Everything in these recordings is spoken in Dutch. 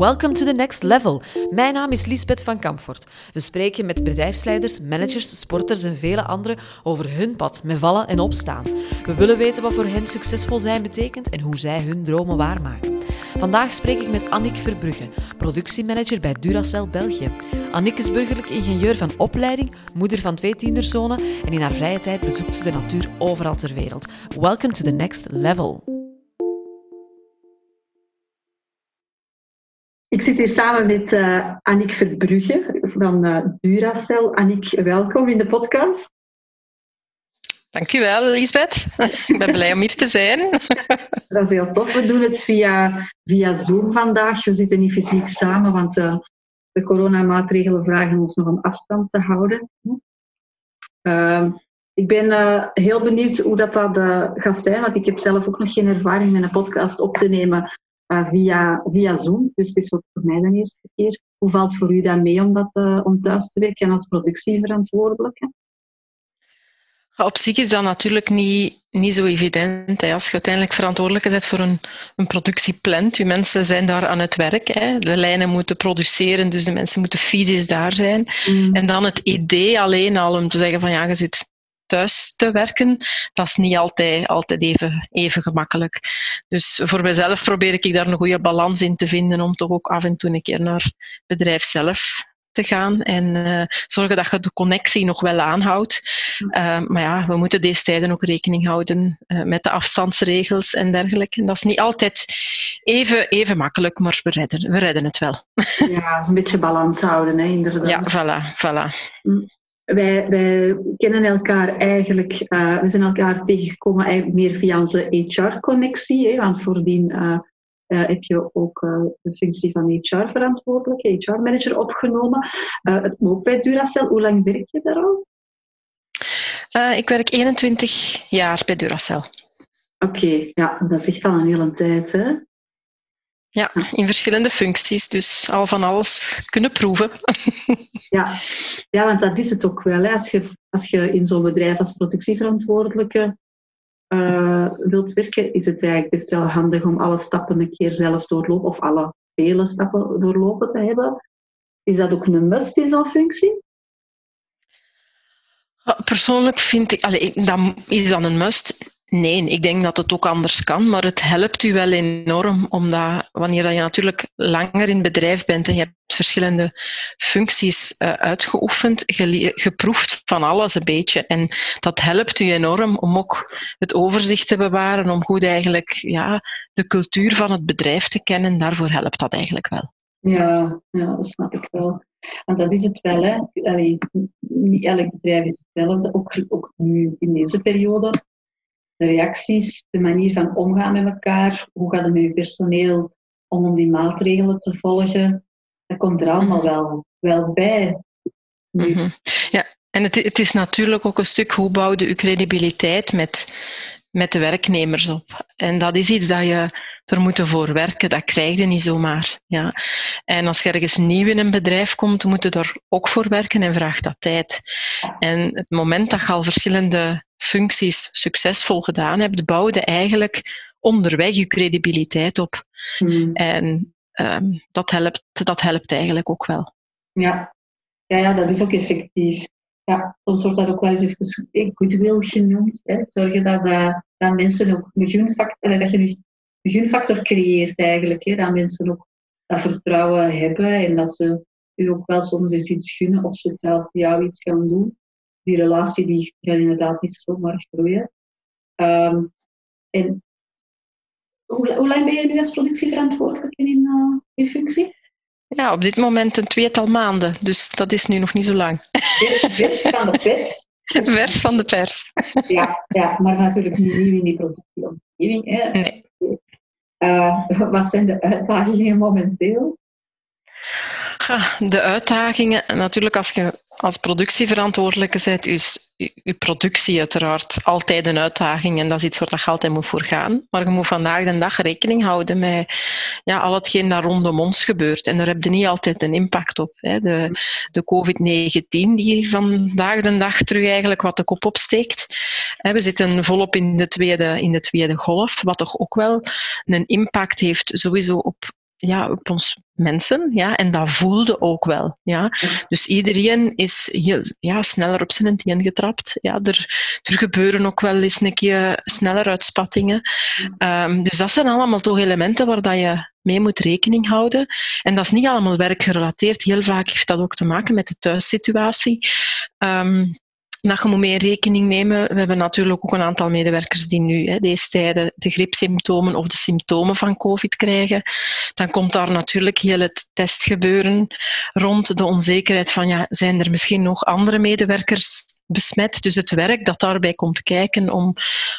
Welcome to the next level. Mijn naam is Lisbeth van Kampfort. We spreken met bedrijfsleiders, managers, sporters en vele anderen over hun pad met vallen en opstaan. We willen weten wat voor hen succesvol zijn betekent en hoe zij hun dromen waarmaken. Vandaag spreek ik met Annick Verbrugge, productiemanager bij Duracell België. Annick is burgerlijk ingenieur van opleiding, moeder van twee tienerzonen en in haar vrije tijd bezoekt ze de natuur overal ter wereld. Welcome to the next level. Ik zit hier samen met uh, Annick Verbrugge van uh, Duracell. Annick, welkom in de podcast. Dankjewel, Lisbeth. Ik ben blij om hier te zijn. Dat is heel tof. We doen het via, via Zoom vandaag. We zitten niet fysiek samen, want uh, de coronamaatregelen vragen ons nog om afstand te houden. Ehm, ik ben heel benieuwd hoe dat, dat gaat zijn, want ik heb zelf ook nog geen ervaring met een podcast op te nemen via, via Zoom. Dus het is ook voor mij de eerste keer. Hoe valt voor u dat mee om, dat, uh, om thuis te werken als productieverantwoordelijke? Op zich is dat natuurlijk niet, niet zo evident. Hè. Als je uiteindelijk verantwoordelijk bent voor een, een productieplant, je mensen zijn daar aan het werk. Hè. De lijnen moeten produceren, dus de mensen moeten fysisch daar zijn. Mm. En dan het idee alleen al om te zeggen van ja, je zit thuis te werken, dat is niet altijd, altijd even, even gemakkelijk. Dus voor mezelf probeer ik daar een goede balans in te vinden om toch ook af en toe een keer naar het bedrijf zelf te gaan en uh, zorgen dat je de connectie nog wel aanhoudt. Uh, maar ja, we moeten deze tijden ook rekening houden uh, met de afstandsregels en dergelijke. En dat is niet altijd even, even makkelijk, maar we redden, we redden het wel. Ja, een beetje balans houden, hè, inderdaad. Ja, voilà. voilà. Mm wij, wij kennen elkaar eigenlijk, uh, we zijn elkaar tegengekomen eigenlijk meer via onze HR-connectie. Want voordien uh, uh, heb je ook de functie van HR-verantwoordelijke, HR-manager opgenomen. het ook bij Duracell. Hoe lang werk je daar al? ik werk 21 jaar bij Duracell. Oké, ja, dat is echt al een hele tijd. Hè? Ja, in verschillende functies, dus al van alles kunnen proeven. Ja, ja want dat is het ook wel. Hè. Als, je, als je in zo'n bedrijf als productieverantwoordelijke uh, wilt werken, is het eigenlijk best wel handig om alle stappen een keer zelf doorlopen, of alle vele stappen doorlopen te hebben. Is dat ook een must in zo'n functie? Persoonlijk vind ik, allee, dat is dan een must. Nee, ik denk dat het ook anders kan, maar het helpt u wel enorm, omdat wanneer je natuurlijk langer in bedrijf bent en je hebt verschillende functies uh, uitgeoefend, geproefd van alles een beetje. En dat helpt u enorm om ook het overzicht te bewaren, om goed eigenlijk ja, de cultuur van het bedrijf te kennen. Daarvoor helpt dat eigenlijk wel. Ja, ja dat snap ik wel. Want dat is het wel, hè. Allee, niet elk bedrijf is hetzelfde, ook, ook nu in deze periode de reacties, de manier van omgaan met elkaar, hoe gaat het met je personeel om, om die maatregelen te volgen, dat komt er allemaal wel, wel bij. Mhm. Ja, en het, het, is natuurlijk ook een stuk hoe bouw je credibiliteit met, met de werknemers op. En dat is iets dat je er moet voor werken, dat krijg je niet zomaar. Ja. En als je ergens nieuw in een bedrijf komt, moet je er ook voor werken en vraagt dat tijd. En het moment dat je al verschillende functies succesvol gedaan hebt, bouwde eigenlijk onderweg je credibiliteit op. Hmm. En um, dat, helpt, dat helpt eigenlijk ook wel. Ja. Ja, ja, dat is ook effectief. Ja, soms wordt dat ook wel eens even goodwill genoemd. Hè. Zorgen dat, uh, dat mensen ook een gunfactor, dat je een gunfactor creëert eigenlijk. Hè. Dat mensen ook dat vertrouwen hebben en dat ze u ook wel soms eens iets gunnen of ze zelf jou iets gaan doen die relatie die gaat inderdaad niet zomaar groeien. Um, en hoe, hoe, lang ben je nu als productieverantwoordelijke in, uh, in functie? Ja, op dit moment een tweetal maanden, dus dat is nu nog niet zo lang. Vers van de pers. Vers van de pers. Ja, ja maar natuurlijk niet nieuw in die productieomgeving. Nee. Uh, wat zijn de uitdagingen momenteel? De uitdagingen, natuurlijk als je als productieverantwoordelijke bent, is je productie uiteraard altijd een uitdaging en dat is iets waar je altijd moet voor gaan. Maar je moet vandaag de dag rekening houden met ja, al hetgeen daar rondom ons gebeurt. En daar heb je niet altijd een impact op. Hè. De, de COVID-19 die vandaag de dag terug eigenlijk wat de kop opsteekt. We zitten volop in de tweede, in de tweede golf, wat toch ook wel een impact heeft sowieso op ja, op ons mensen. Ja, en dat voelde ook wel. Ja. Dus iedereen is heel, ja, sneller op zijn teen getrapt. Ja, er, er gebeuren ook wel eens een keer sneller uitspattingen. Um, dus dat zijn allemaal toch elementen waar dat je mee moet rekening houden. En dat is niet allemaal werkgerelateerd. Heel vaak heeft dat ook te maken met de thuissituatie. Um, dat je moet mee rekening nemen. We hebben natuurlijk ook een aantal medewerkers die nu hè, deze tijden de griepsymptomen of de symptomen van COVID krijgen. Dan komt daar natuurlijk heel het testgebeuren rond, de onzekerheid van ja, zijn er misschien nog andere medewerkers besmet. Dus het werk dat daarbij komt kijken om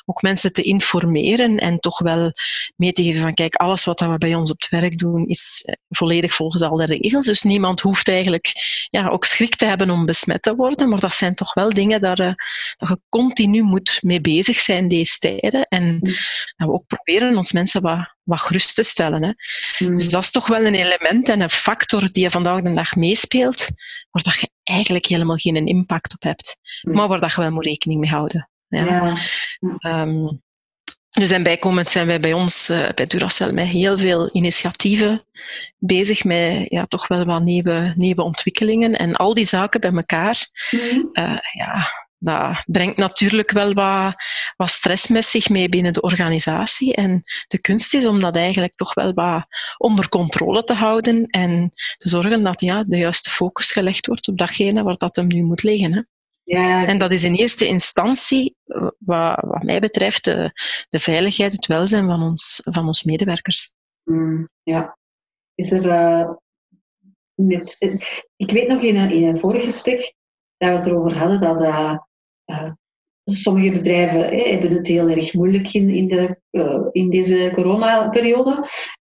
ook mensen te informeren en toch wel mee te geven van kijk, alles wat we bij ons op het werk doen is eh, volledig volgens al de regels. Dus niemand hoeft eigenlijk ja, ook schrik te hebben om besmet te worden, maar dat zijn toch wel dingen dat, uh, dat je continu moet mee bezig zijn deze tijden. En mm. dat we ook proberen ons mensen wat, wat gerust te stellen. Hè. Mm. Dus dat is toch wel een element en een factor die je vandaag de dag meespeelt, waar dat je eigenlijk helemaal geen impact op hebt. Maar waar dat je wel moet rekening mee houden. Ja. ja. Um, dus en bijkomend zijn wij bij ons uh, bij Duracell met heel veel initiatieven bezig met ja, toch wel wat nieuwe, nieuwe ontwikkelingen. En al die zaken bij elkaar, mm. uh, ja, dat brengt natuurlijk wel wat, wat stress met zich mee binnen de organisatie. En de kunst is om dat eigenlijk toch wel wat onder controle te houden en te zorgen dat ja, de juiste focus gelegd wordt op datgene waar dat hem nu moet liggen. Hè. Ja. En dat is in eerste instantie, wat, wat mij betreft, de, de, veiligheid, het welzijn van ons, van ons medewerkers. Mm, ja. Is er, uh, met, ik weet nog in een, in een vorig gesprek dat we het erover hadden dat uh, sommige bedrijven hebben het heel erg moeilijk in, in, de, in deze coronaperiode.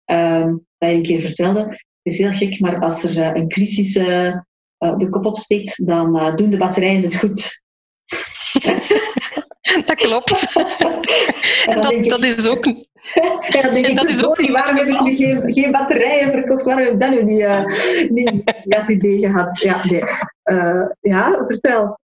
dat je een keer vertelde, het is heel gek, maar als er een crisis uh, de kop opsteekt, dan doen de batterijen het goed. dat klopt. en dat, dat is ook. Ja, en ik, dat is ook niet waarom heb ik nu geen, geen batterijen verkocht? Waarom heb ik dat nu niet, uh, niet als idee gehad? Ja, nee. ja vertel.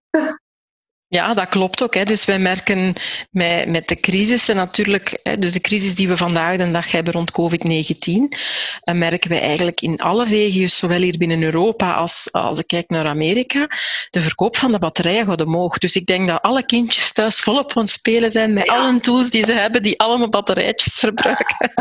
Ja, dat klopt ook. Hè. Dus wij merken met, met de crisissen natuurlijk, hè, dus de crisis die we vandaag de dag hebben rond COVID-19, uh, merken wij eigenlijk in alle regio's, zowel hier binnen Europa als als ik kijk naar Amerika, de verkoop van de batterijen gaat omhoog. Dus ik denk dat alle kindjes thuis volop aan het spelen zijn met alle tools die ze hebben, die allemaal batterijtjes verbruiken.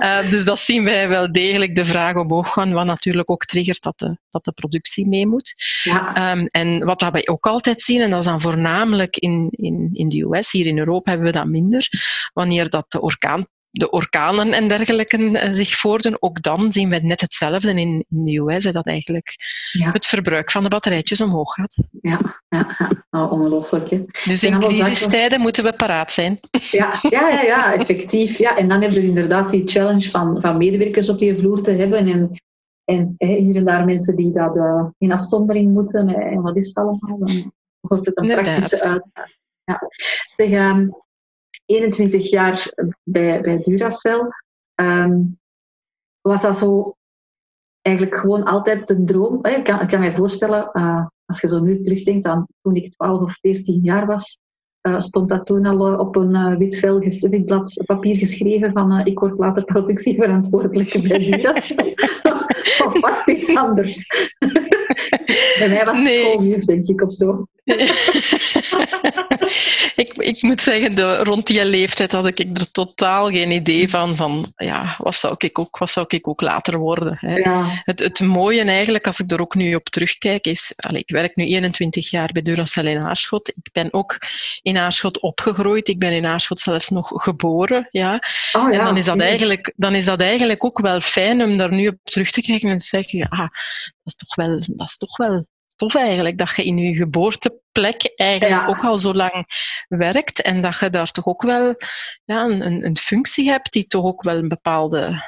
uh, dus dat zien wij wel degelijk de vraag omhoog gaan, wat natuurlijk ook triggert dat de, dat de productie mee moet. Ja. Um, en wat dat wij ook altijd zien, en dat is dan voornamelijk voornamelijk in, in, in de US. Hier in Europa hebben we dat minder. Wanneer dat de orkaan de orkanen en dergelijke eh, zich voordoen, ook dan zien we net hetzelfde in, in de US, dat eigenlijk het verbruik van de batterijtjes omhoog gaat. Ja, ja, ja. Oh, ongelooflijk. Dus in crisistijden moeten we paraat zijn. Ja, ja, ja, ja, effectief. Ja. En dan hebben we inderdaad die challenge van, van medewerkers op die vloer te hebben en, en hier en daar mensen die dat uh, in afzondering moeten. En wat is het allemaal? Dan wordt het een praktische uit. Ja. Zeg, 21 ehm, jaar bij, bij Duracell. Um, was dat zo eigenlijk gewoon altijd een droom? Ik kan, ik kan mij voorstellen, uh, als je zo nu terugdenkt aan toen ik 12 of 14 jaar was, uh, stond dat toen al op een uh, wit, vel, wit blad papier geschreven van ik word later productieverantwoordelijke bij Duracell. of was iets anders? Bij mij was het nee. denk ik, of zo. ik, ik moet zeggen, de, rond die leeftijd had ik er totaal geen idee van, van ja, wat zou ik ook, wat zou ik ook later worden. Hè. Ja. Het, het mooie eigenlijk, als ik er ook nu op terugkijk, is, allez, ik werk nu 21 jaar bij Duracell in Aarschot. Ik ben ook in Aarschot opgegroeid. Ik ben in Aarschot zelfs nog geboren. Ja. Oh, ja. En dan is, dat eigenlijk, dan is dat eigenlijk ook wel fijn om daar nu op terug te kijken en te zeggen, ja, dat is toch wel, dat is toch wel tof eigenlijk, dat je in je geboorteplek eigenlijk ook al zo lang werkt en dat je daar toch ook wel ja, een, een functie hebt die toch ook wel een bepaalde,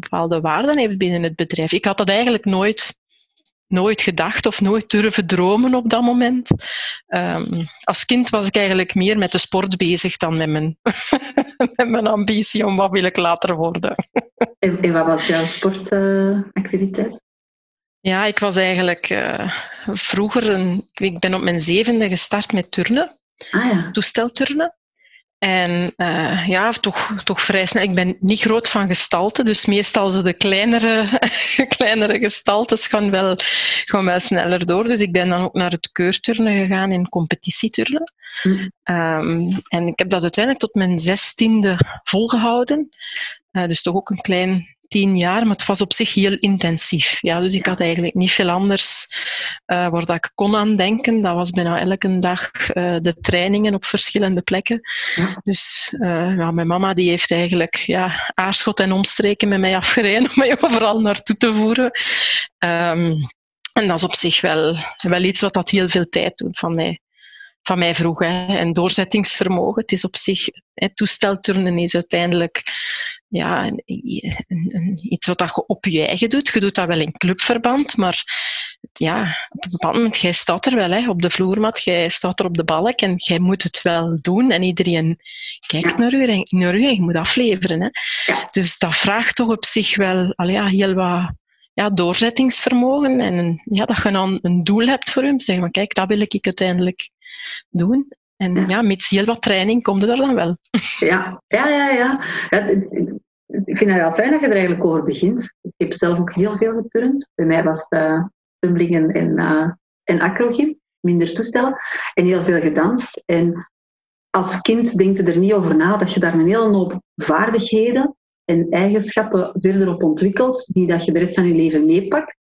bepaalde waarde heeft binnen het bedrijf. Ik had dat eigenlijk nooit, nooit gedacht of nooit durven dromen op dat moment. Um, als kind was ik eigenlijk meer met de sport bezig dan met mijn, met mijn ambitie om wat wil ik later worden. En, en wat was jouw sportactiviteit? Ja, ik was eigenlijk uh, vroeger, een, ik ben op mijn zevende gestart met turnen, ah, ja. toestelturnen. En uh, ja, toch, toch vrij snel. Ik ben niet groot van gestalte, dus meestal zo de kleinere, kleinere gestaltes gaan wel, gaan wel sneller door. Dus ik ben dan ook naar het keurturnen gegaan in competitieturnen. Mm. Um, en ik heb dat uiteindelijk tot mijn zestiende volgehouden. Uh, dus toch ook een klein tien jaar, maar het was op zich heel intensief. Ja, dus ik had eigenlijk niet veel anders uh, waar dat ik kon aan denken. Dat was bijna elke dag uh, de trainingen op verschillende plekken. Ja. Dus uh, ja, mijn mama die heeft eigenlijk ja, aarschot en omstreken met mij afgereden om mij overal naartoe te voeren. Um, en dat is op zich wel, wel iets wat dat heel veel tijd doet van mij van mij vroeg. Hè. En doorzettingsvermogen, het is op zich, hè, toestelturnen is uiteindelijk ja, iets wat je op je eigen doet. Je doet dat wel in clubverband, maar ja, op een bepaald moment, jij staat er wel hè, op de vloermat, jij staat er op de balk en jij moet het wel doen. En iedereen kijkt naar u en, naar u en je moet afleveren. Hè. Dus dat vraagt toch op zich wel al ja, heel wat ja, doorzettingsvermogen en ja, dat je dan een doel hebt voor hem. Zeg maar, kijk, dat wil ik uiteindelijk doen. En ja, ja mits heel wat training komt er dan wel. Ja, ja, ja. ja. ja ik vind het wel fijn dat je er eigenlijk over begint. Ik heb zelf ook heel veel geturnd. Bij mij was het uh, tumbling en, uh, en acrogym, minder toestellen. En heel veel gedanst. En als kind denk je er niet over na dat je daar een hele hoop vaardigheden en eigenschappen verder op ontwikkelt, die dat je de rest van je leven meepakt.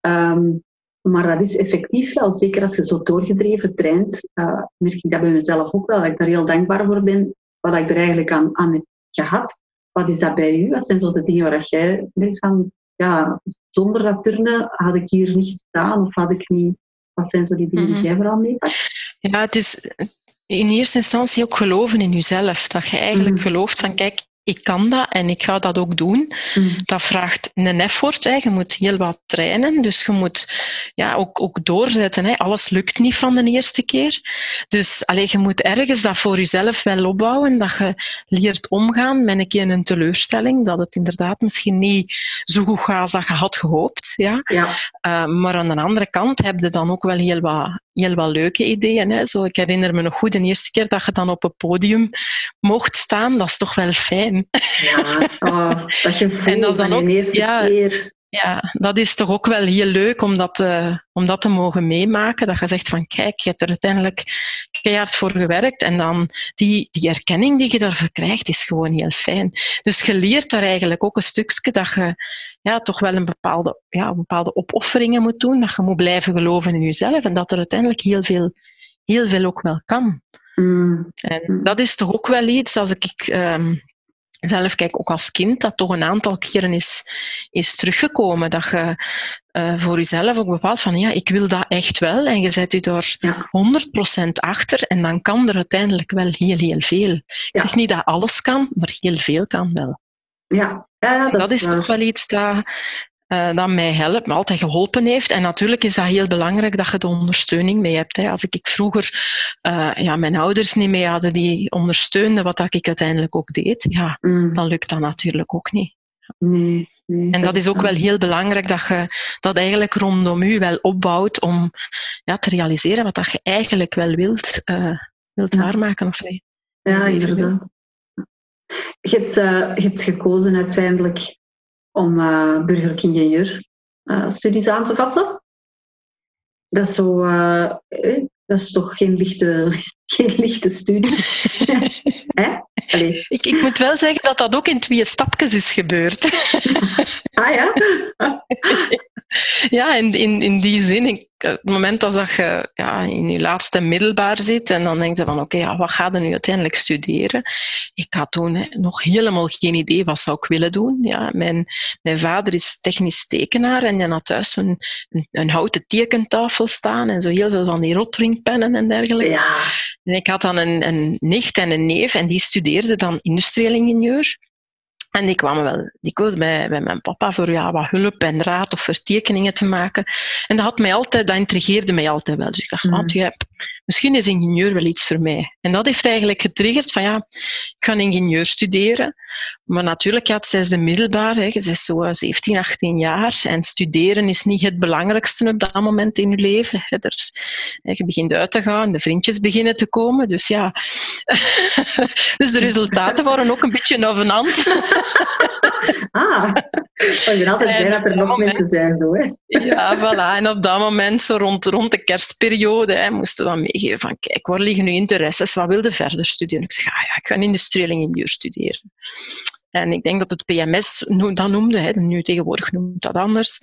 Um, maar dat is effectief wel, zeker als je zo doorgedreven traint, uh, merk ik dat bij mezelf ook wel, dat ik daar heel dankbaar voor ben, wat ik er eigenlijk aan, aan heb gehad. Wat is dat bij u? Wat zijn zo de dingen waar jij denkt van, ja, zonder dat turnen had ik hier niet gestaan of had ik niet... Wat zijn zo die dingen die mhm. jij vooral meepakt? Ja, het is in eerste instantie ook geloven in jezelf. Dat je eigenlijk mm. gelooft van, kijk, ik kan dat en ik ga dat ook doen. Mm. Dat vraagt een effort. Hè. Je moet heel wat trainen, dus je moet ja, ook, ook doorzetten. Hè. Alles lukt niet van de eerste keer. Dus alleen, je moet ergens dat voor jezelf wel opbouwen, dat je leert omgaan met een keer een teleurstelling, dat het inderdaad misschien niet zo goed gaat als dat je had gehoopt. Ja? ja. Uh, maar aan de andere kant heb je dan ook wel heel wat heel wat leuke ideeën. Hè. Zo, ik herinner me nog goed de eerste keer dat je dan op een podium mocht staan. Dat is toch wel fijn. Ja, oh, dat je en dat is dan ook, eerste ja, keer. Ja, dat is toch ook wel heel leuk om dat, te, om dat te mogen meemaken. Dat je zegt van kijk, je hebt er uiteindelijk keihard voor gewerkt. En dan die, die erkenning die je daarvoor krijgt, is gewoon heel fijn. Dus je leert daar eigenlijk ook een stukje dat je ja, toch wel een bepaalde, ja, bepaalde opofferingen moet doen. Dat je moet blijven geloven in jezelf. En dat er uiteindelijk heel veel, heel veel ook wel kan. Mm. En dat is toch ook wel iets als ik. Um, zelf kijk ook als kind dat toch een aantal keren is, is teruggekomen. Dat je uh, voor jezelf ook bepaalt van ja, ik wil dat echt wel. En je zet je daar ja. 100% achter en dan kan er uiteindelijk wel heel, heel veel. Ik zeg niet dat alles kan, maar heel veel kan wel. Ja, ja dat, dat, is, toch wel iets dat, uh, dat mij helpt, me altijd geholpen heeft. En natuurlijk is dat heel belangrijk dat je de ondersteuning mee hebt. Hè. Als ik, ik vroeger uh, ja, mijn ouders niet mee hadden die ondersteunden wat dat ik uiteindelijk ook deed, ja, mm. dan lukt dat natuurlijk ook niet. Nee, nee, en dat is ook wel heel belangrijk dat je dat eigenlijk rondom u wel opbouwt om ja, te realiseren wat dat je eigenlijk wel wilt, uh, wilt ja. waarmaken of niet. Ja, inderdaad. Je hebt, uh, je hebt gekozen uiteindelijk om uh, burgerlijk ingenieur uh, studies aan te vatten. Dat is, zo, uh, dat is toch geen lichte, geen lichte studie. ik, ik moet wel zeggen dat dat ook in twee stapjes is gebeurd. ah ja? ja, in, in, in die zin, ik, het moment als dat je ja, in je laatste middelbaar zit en dan denk je van oké, ja, wat ga je nu uiteindelijk studeren? Ik had toen nog helemaal geen idee wat zou ik willen doen. Ja, mijn, mijn vader is technisch tekenaar en die had thuis een, een, een, houten tekentafel staan en zo heel veel van die rotringpennen en dergelijke. Ja. En ik had dan een, een nicht en een neef en die studeerden dan industrieel ingenieur. En die kwamen wel dikwijls bij, bij mijn papa voor ja, wat hulp en raad of voor tekeningen te maken. En dat, had mij altijd, dat intrigeerde mij altijd wel. Dus ik dacht, mm. wat, je hebt misschien is ingenieur wel iets voor mij. En dat heeft eigenlijk getriggerd van ja, ik ga ingenieur studeren. Maar natuurlijk, ja, het zesde middelbaar, hè, je bent zo 17, 18 jaar. En studeren is niet het belangrijkste op dat moment in je leven. Hè. Er, je begint uit te gaan, de vriendjes beginnen te komen. Dus ja, dus de resultaten waren ook een beetje hand. ah, ik ben altijd blij dat er nog moment, mensen zijn. Zo, hè. ja, voilà. En op dat moment, zo rond, rond de kerstperiode, hè, moesten dan van kijk, waar liggen nu interesses? Wat wilde verder studeren? Ik zeg, ah ja, ik ga industrieel ingenieur studeren. En ik denk dat het PMS dat noemde, hè, nu tegenwoordig noemt dat anders.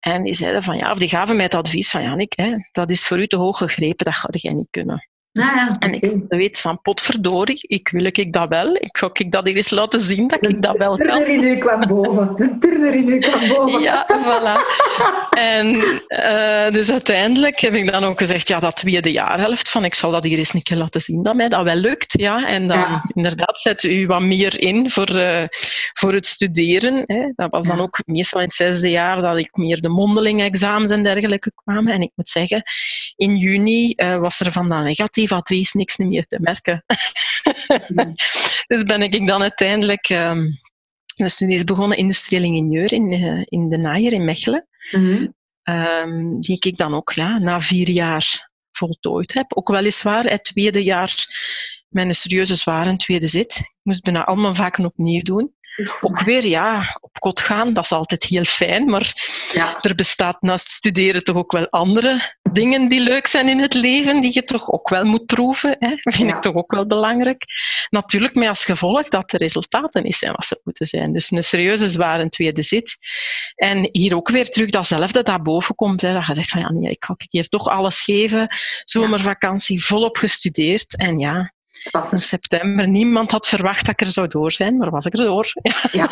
En die zeiden van ja, of die gaven mij het advies van Janik, hè, dat is voor u te hoog gegrepen, dat ga jij niet kunnen. Ja, En ik weet van, potverdorie, ik wil ik dat wel. Ik ga ik dat eens laten zien dat ik dat wel kan. De in u kwam boven. De turner in u kwam boven. Ja, voilà. En uh, dus uiteindelijk heb ik dan ook gezegd, ja, dat tweede jaarhelft van, ik zal dat hier eens een keer laten zien dat mij dat wel lukt. Ja. En dan ja. inderdaad zet u wat meer in voor, uh, voor het studeren. Hè. Dat was dan ook meestal in het zesde jaar dat ik meer de mondeling examens en dergelijke kwamen. En ik moet zeggen, in juni uh, was er van dat negatief advies niks meer te merken. dus ben ik dan uiteindelijk um, studie is begonnen industrieel ingenieur in, uh, in de Naaier in Mechelen. Mm-hmm. Um, die ik dan ook ja, na vier jaar voltooid heb. Ook weliswaar het tweede jaar een serieuze zware tweede zit. Ik moest bijna al mijn vakken opnieuw doen. Ook weer, ja, op kot gaan, dat is altijd heel fijn, maar ja. er bestaat naast studeren toch ook wel andere dingen die leuk zijn in het leven, die je toch ook wel moet proeven. Hè? Vind ja. ik toch ook wel belangrijk. Natuurlijk met als gevolg dat de resultaten niet zijn wat ze moeten zijn. Dus een serieuze zware tweede zit. En hier ook weer terug datzelfde dat boven komt. Hè? Dat je zegt van ja, nee, ik ga hier toch alles geven. Zomervakantie volop gestudeerd. En ja, in september. Niemand had verwacht dat ik er zou door zijn, maar was ik er door. Ja.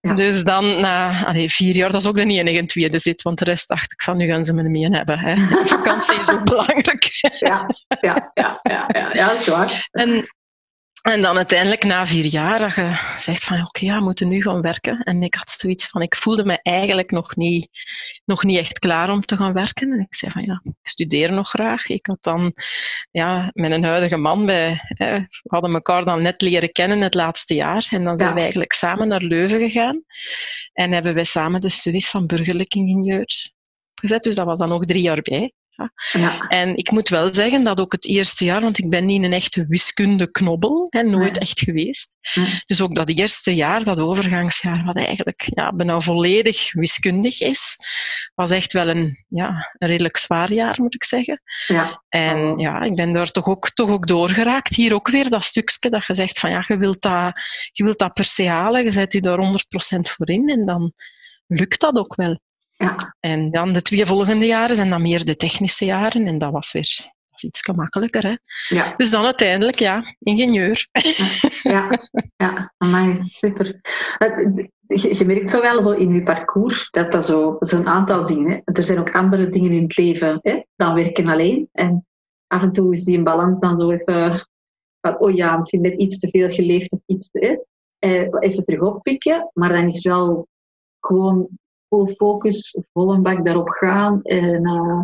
ja. Dus dan, na allee, vier jaar, dat is ook de enige tweede zit, want de rest dacht ik van, nu gaan ze me mee hebben. Hè. Vakantie is ook belangrijk. Ja, ja, ja, ja, ja, ja, dat is waar. En en dan uiteindelijk na vier jaar dat je zegt van oké, okay, ja, we moeten nu gaan werken. En ik had zoiets van, ik voelde me eigenlijk nog niet, nog niet echt klaar om te gaan werken. En ik zei van ja, ik studeer nog graag. Ik had dan ja, met een huidige man bij, hè, we hadden elkaar dan net leren kennen het laatste jaar. En dan zijn ja. we eigenlijk samen naar Leuven gegaan. En hebben wij samen de studies van burgerlijk ingenieur gezet. Dus dat was dan nog drie jaar bij. Ja. En ik moet wel zeggen dat ook het eerste jaar, want ik ben niet een echte wiskundeknobbel, hè, nooit nee. echt geweest. Nee. Dus ook dat eerste jaar, dat overgangsjaar, wat eigenlijk ja, bijna volledig wiskundig is, was echt wel een, ja, een redelijk zwaar jaar, moet ik zeggen. Ja. En ja, ik ben daar toch ook, toch ook doorgeraakt. Hier ook weer dat stukje dat je zegt van ja, je wilt dat, je wilt dat per se halen, je zet je daar 100% voor in en dan lukt dat ook wel. Ja. En dan de twee volgende jaren zijn dan meer de technische jaren. En dat was weer was iets gemakkelijker. Hè? Ja. Dus dan uiteindelijk, ja, ingenieur. Ja, ja, amai, super. Je, je, merkt zo wel zo in je parcours dat dat zo, dat een aantal dingen. Hè. Er zijn ook andere dingen in het leven hè, dan werken alleen. En af en toe is die in balans dan zo even van, oh ja, misschien net iets te veel geleefd of iets te... Hè, even terug oppikken. Maar dan is wel gewoon full focus, vol een bak daarop gaan. En uh,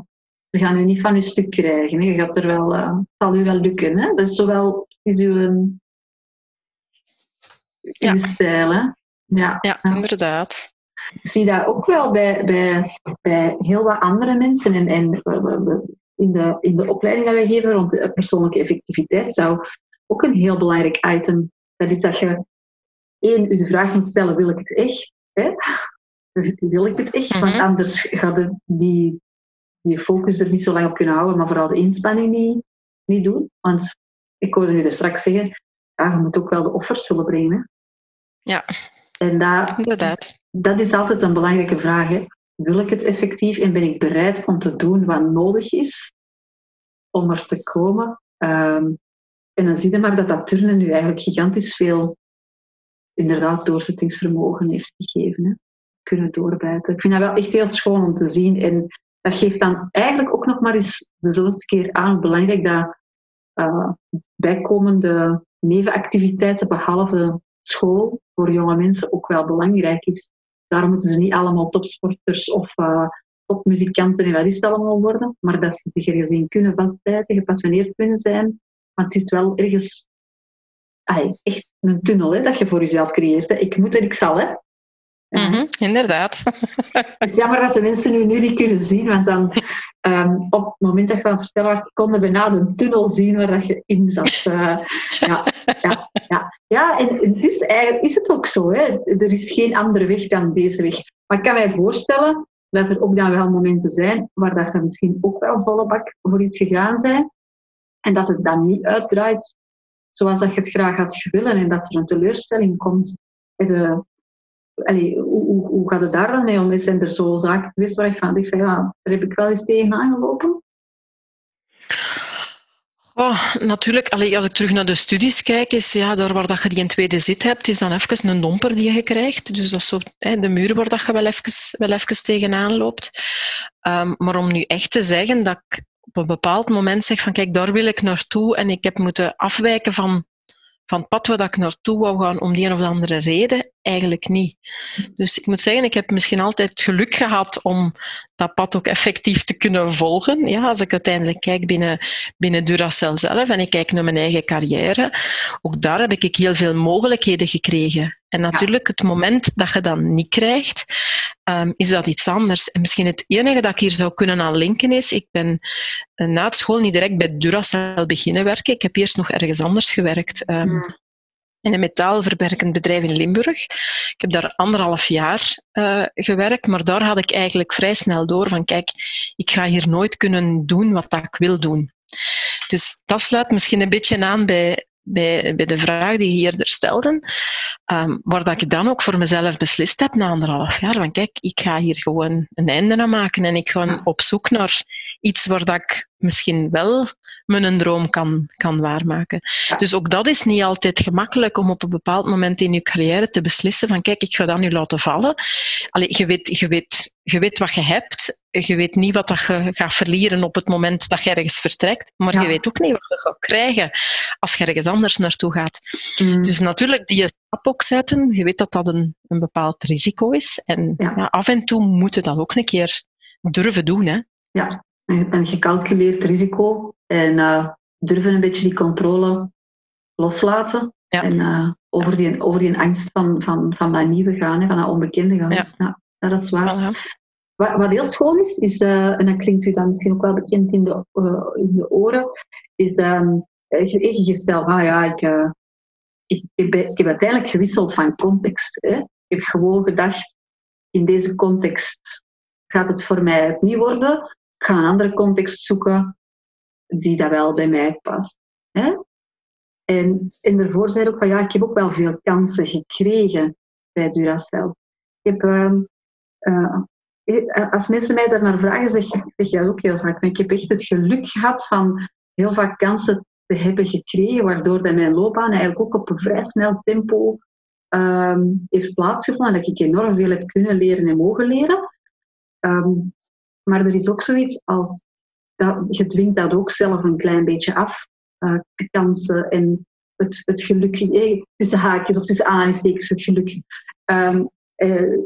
ze gaan u niet van uw stuk krijgen. Hè. Je gaat er wel, uh, zal u wel lukken. Hè. Dat is zowel is uw, ja. uw stijl. Hè. Ja, ja, inderdaad. Ik zie dat ook wel bij, bij, bij heel wat andere mensen. En, en in, de, in de opleiding die wij geven rond persoonlijke effectiviteit zou ook een heel belangrijk item. Dat is dat je één, u de vraag moet stellen, wil ik het echt? Hè? Wil ik het echt? Want Mhm. anders gaat het die, die focus er niet zo lang op kunnen houden, maar vooral de inspanning niet, niet doen. Want ik hoorde u er straks zeggen, ja, je moet ook wel de offers willen brengen. hè. Ja, En dat, inderdaad. dat is altijd een belangrijke vraag. Hè. Wil ik het effectief en ben ik bereid om te doen wat nodig is om er te komen? Ehm, en dan zie je maar dat dat turnen nu eigenlijk gigantisch veel inderdaad doorzettingsvermogen heeft gegeven. Hè. Kunnen doorbijten. Ik vind dat wel echt heel schoon om te zien. En dat geeft dan eigenlijk ook nog maar eens de zoveelste keer aan hoe belangrijk dat uh, bijkomende nevenactiviteiten behalve school voor jonge mensen ook wel belangrijk is. Daarom moeten ze niet allemaal topsporters of uh, topmuzikanten en wat is het allemaal worden, maar dat ze zich ergens kunnen vastbijten, gepassioneerd kunnen zijn. Want het is wel ergens ay, echt een tunnel hè, dat je voor jezelf creëert. Ik moet en ik zal, hè. Mm inderdaad. Het is jammer dat de mensen nu, nu niet kunnen zien, want dan um, op het moment dat je aan het vertellen was, konden we na een tunnel zien waar dat je in zat. Uh, ja, ja, ja. ja, en het is, eigenlijk, is het ook zo. Hè. Er is geen andere weg dan deze weg. Maar ik kan mij voorstellen dat er ook dan wel momenten zijn waar dat je misschien ook wel volle bak voor iets gegaan zijn en dat het dan niet uitdraait zoals dat je het graag had willen en dat er een teleurstelling komt. De, hoe, hoe, hoe, gaat het daar dan mee om? Zijn er zo zaken geweest waar ik van denk, ja, daar heb ik wel eens tegenaan gelopen? Oh, natuurlijk, als ik terug naar de studies kijk, is ja, daar waar dat je die een tweede zit hebt, is dan even een domper die je krijgt. Dus dat is zo hè, de muur waar dat je wel even, wel even tegenaan loopt. Um, maar om nu echt te zeggen dat ik op een bepaald moment zeg van kijk, daar wil ik naartoe en ik heb moeten afwijken van, van het pad waar ik naartoe wou gaan om die een of andere reden, eigenlijk niet. Dus ik moet zeggen, ik heb misschien altijd geluk gehad om dat pad ook effectief te kunnen volgen. Ja, als ik uiteindelijk kijk binnen, binnen Duracell zelf en ik kijk naar mijn eigen carrière, ook daar heb ik heel veel mogelijkheden gekregen. En natuurlijk, het moment dat je dat niet krijgt, um, is dat iets anders. En misschien het enige dat ik hier zou kunnen aan linken is, ik ben uh, na het school niet direct bij Duracell beginnen werken. Ik heb eerst nog ergens anders gewerkt. Um, in een metaalverwerkend bedrijf in Limburg. Ik heb daar anderhalf jaar uh, gewerkt, maar daar had ik eigenlijk vrij snel door van kijk, ik ga hier nooit kunnen doen wat dat ik wil doen. Dus dat sluit misschien een beetje aan bij, bij, bij de vraag die je eerder stelde, um, waar dat ik dan ook voor mezelf beslist heb na anderhalf jaar, van kijk, ik ga hier gewoon een einde aan maken en ik ga op zoek naar iets waar dat ik misschien wel mijn droom kan, kan waarmaken. Dus ook dat is niet altijd gemakkelijk om op een bepaald moment in je carrière te beslissen van kijk, ik ga dat nu laten vallen. Allee, je, weet, je, weet, je weet wat je hebt, je weet niet wat dat je gaat verliezen op het moment dat je ergens vertrekt, maar je weet ook niet wat je gaat krijgen als je ergens anders naartoe gaat. Mm. Dus natuurlijk die stap ook zetten, je weet dat dat een, een bepaald risico is en ja. Ja, af en toe moet je dat ook een keer durven doen. Hè? Ja, een gecalculeerd risico en uh, durven een beetje die controle loslaten. Ja. En uh, over, die, over die angst van, van, van dat nieuwe gaan, hè, van dat onbekende gaan. Ja. ja dat is waar. Wat, wat, heel schoon is, is uh, en dat klinkt u dan misschien ook wel bekend in de, in de oren, is um, je jezelf, ah ja, ik, ik, ik, ben, ik, heb uiteindelijk gewisseld van context. Hè. Ik heb gewoon gedacht, in deze context gaat het voor mij het niet worden ik ga een andere context zoeken die dat wel bij mij past. Hè? En, en daarvoor zei ook van ja, ik heb ook wel veel kansen gekregen bij Duracell. Ik heb, uh, uh, als mensen mij daarnaar vragen, zeg, zeg jij ook heel vaak. Ik heb echt het geluk gehad van heel vaak kansen te hebben gekregen, waardoor dat mijn loopbaan eigenlijk ook op een vrij snel tempo um, heeft plaatsgevonden. Dat ik enorm veel heb kunnen leren en mogen leren. Um, maar er is ook zoiets als, dat, je dwingt dat ook zelf een klein beetje af. Uh, kansen en het, het geluk, eh, tussen haakjes of tussen aanhalingstekens, het geluk. Um, eh,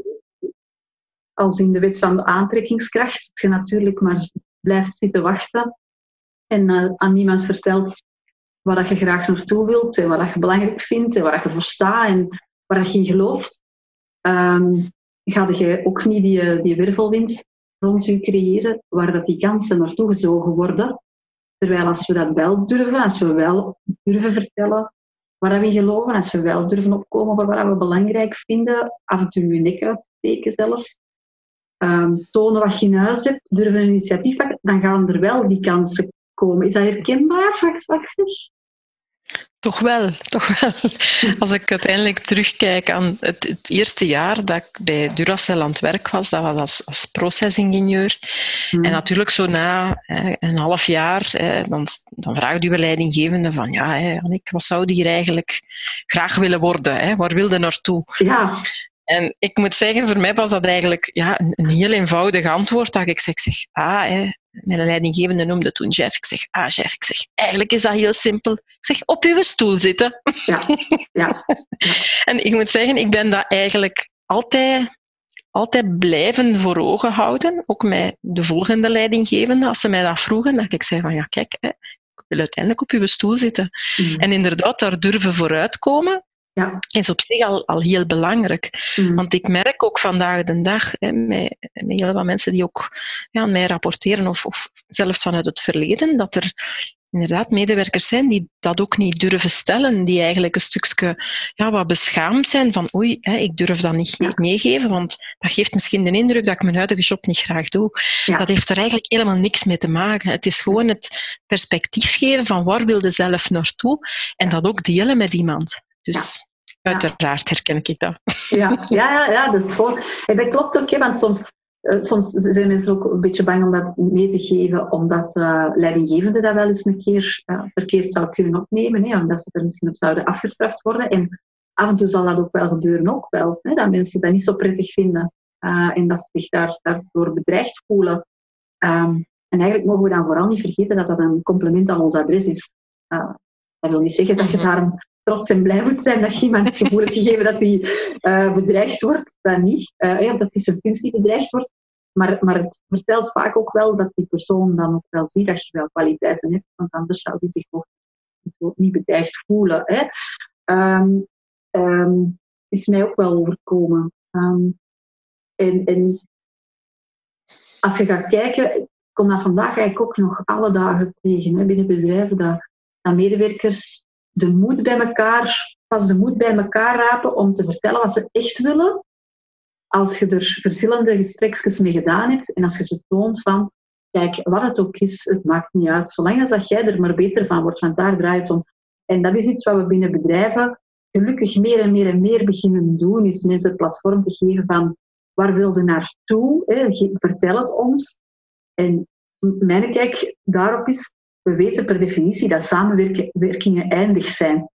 als in de wet van de aantrekkingskracht, dat je natuurlijk maar blijft zitten wachten en aan niemand vertelt waar je graag naartoe wilt en wat je belangrijk vindt en waar je voor staat en waar je in gelooft, um, ga je ook niet die, die wervelwind rond u creëren waar dat die kansen naartoe gezogen worden. Terwijl als we dat wel durven, als we wel durven vertellen waar we geloven, als we wel durven opkomen voor wat we belangrijk vinden, af en toe je nek uitsteken zelfs, um, tonen wat je in huis hebt, durven een initiatief dan gaan er wel die kansen komen. Is dat herkenbaar, wat zeg? Toch wel, toch wel. Als ik uiteindelijk terugkijk aan het, het, eerste jaar dat ik bij Duracell aan het werk was, dat was als, als procesingenieur. Hmm. En natuurlijk zo na een half jaar, dan, dan vraagt uw leidinggevende van, ja, Annik, wat zou die hier eigenlijk graag willen worden? Waar wilde naartoe? Ja. En ik moet zeggen, voor mij was dat eigenlijk ja, een, een heel eenvoudig antwoord. Dat ik zeg, zeg ah, hè, mijn leidinggevende noemde toen Jeff. Ik zeg, ah Jeff, ik zeg, eigenlijk is dat heel simpel. Ik zeg, op uw stoel zitten. Ja, ja. en ik moet zeggen, ik ben dat eigenlijk altijd altijd blijven voor ogen houden, ook met de volgende leidinggevende, als ze mij dat vroegen, dat ik zei van ja, kijk, hè, ik wil uiteindelijk op uw stoel zitten. Mm. En inderdaad, daar durven vooruitkomen, ja. is op zich al, al heel belangrijk. Mm. Want ik merk ook vandaag de dag hè, met, met heel wat mensen die ook ja, aan mij rapporteren, of, of zelfs vanuit het verleden, dat er inderdaad medewerkers zijn die dat ook niet durven stellen, die eigenlijk een stukje ja, wat beschaamd zijn van oei, hè, ik durf dat niet meegeven, want dat geeft misschien de indruk dat ik mijn huidige job niet graag doe. Dat heeft er eigenlijk helemaal niks mee te maken. Het is gewoon het perspectief geven van waar wil je zelf naartoe en dat ook delen met iemand. Dus uiteraard herken ik dat. Ja, ja, ja, ja dat is gewoon... En dat klopt ook, hè, want soms eh, soms zijn mensen ook een beetje bang om dat mee te geven, omdat uh, leidinggevende dat wel eens een keer uh, verkeerd zou kunnen opnemen, hè, omdat ze er misschien op zouden afgestraft worden. En af en toe zal dat ook wel gebeuren, ook wel, hè, dat mensen dat niet zo prettig vinden en dat ze zich daar, daardoor bedreigd voelen. Um, en eigenlijk mogen we dan vooral niet vergeten dat dat een compliment aan ons adres is. dat wil niet zeggen dat je mhm. daarom trots en blij moet zijn dat je iemand het gevoel hebt gegeven dat hij uh, bedreigd wordt. Dat niet. Uh, dat hij zijn functie bedreigd wordt. Maar, maar het vertelt vaak ook wel dat die persoon dan ook wel ziet dat je wel kwaliteiten hebt, want anders zou die zich niet bedreigd voelen. Hè. Um, um, is mij ook wel overkomen. Um, en, en als je gaat kijken, ik kom dat vandaag eigenlijk ook nog alle dagen tegen hè, binnen bedrijven, dat, dat medewerkers de moed bij elkaar, pas de moed bij elkaar rapen om te vertellen wat ze echt willen. Als je er verschillende gesprekjes mee gedaan hebt en als je ze toont van, kijk, wat het ook is, het maakt niet uit. Zolang dat jij er maar beter van wordt, want daar draait het om. En dat is iets wat we binnen bedrijven gelukkig meer en meer en meer beginnen doen, is mensen een platform te geven van waar wil je naartoe? Vertel het ons. En mijn kijk daarop is, we weten per definitie dat samenwerkingen eindig zijn.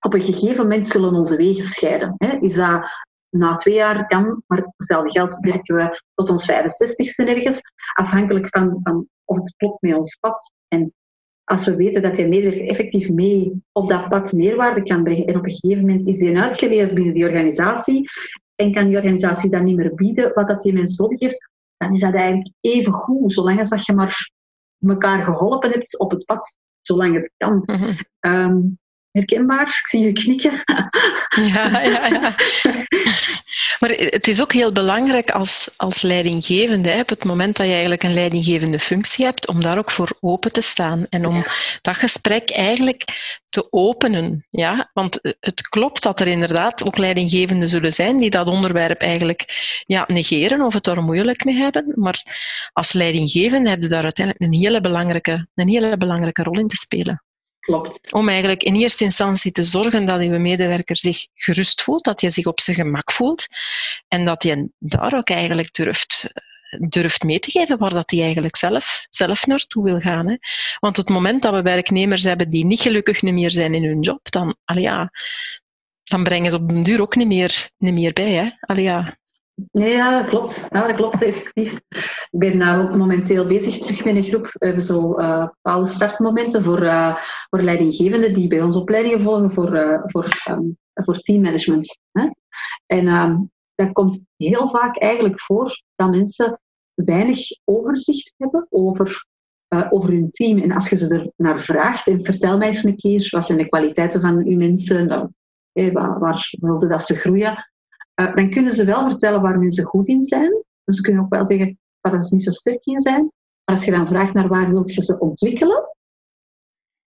Op een gegeven moment zullen onze wegen scheiden. Is dat na twee jaar kan, maar hetzelfde geld werken we tot ons 65ste ergens, afhankelijk van, van of het klopt met ons pad. En als we weten dat die medewerker effectief mee op dat pad meerwaarde kan brengen en op een gegeven moment is die uitgeleerd binnen die organisatie en kan die organisatie dan niet meer bieden wat dat die mens nodig heeft, dan is dat eigenlijk even goed, zolang als dat je maar elkaar geholpen hebt op het pad, zolang het kan. Mhm. Ehm, herkenbaar? Ik zie je knikken. Ja, ja, ja. Maar het is ook heel belangrijk als, als leidinggevende, op het moment dat je eigenlijk een leidinggevende functie hebt, om daar ook voor open te staan en om dat gesprek eigenlijk te openen. Ja? Want het klopt dat er inderdaad ook leidinggevenden zullen zijn die dat onderwerp eigenlijk ja, negeren of het er moeilijk mee hebben. Maar als leidinggevende heb je daar uiteindelijk een hele belangrijke, een hele belangrijke rol in te spelen. Klopt. Om eigenlijk in eerste instantie te zorgen dat uw medewerker zich gerust voelt, dat je zich op zijn gemak voelt en dat je daar ook eigenlijk durft, durft mee te geven waar dat hij eigenlijk zelf, zelf naartoe wil gaan. Hè. Want het moment dat we werknemers hebben die niet gelukkig meer zijn in hun job, dan, ja, dan brengen ze op den duur ook niet meer, niet meer bij. Hè. Ja, Nee, ja, dat klopt. Ja, dat klopt effectief. Ik ben nou momenteel bezig terug met een groep. We hebben zo uh, bepaalde startmomenten voor, uh, voor leidinggevenden die bij ons opleidingen volgen voor, uh, voor, um, voor teammanagement. En um, dat komt heel vaak eigenlijk voor dat mensen weinig overzicht hebben over, over hun team. En als je ze er naar vraagt, en vertel mij eens een keer, wat zijn de kwaliteiten van uw mensen, dan, waar, waar wilden dat ze groeien, uh, dan kunnen ze wel vertellen waar mensen goed in zijn. Dus ze kunnen ook wel zeggen waar ze niet zo sterk in zijn. Maar als je dan vraagt naar waar wil je ze ontwikkelen,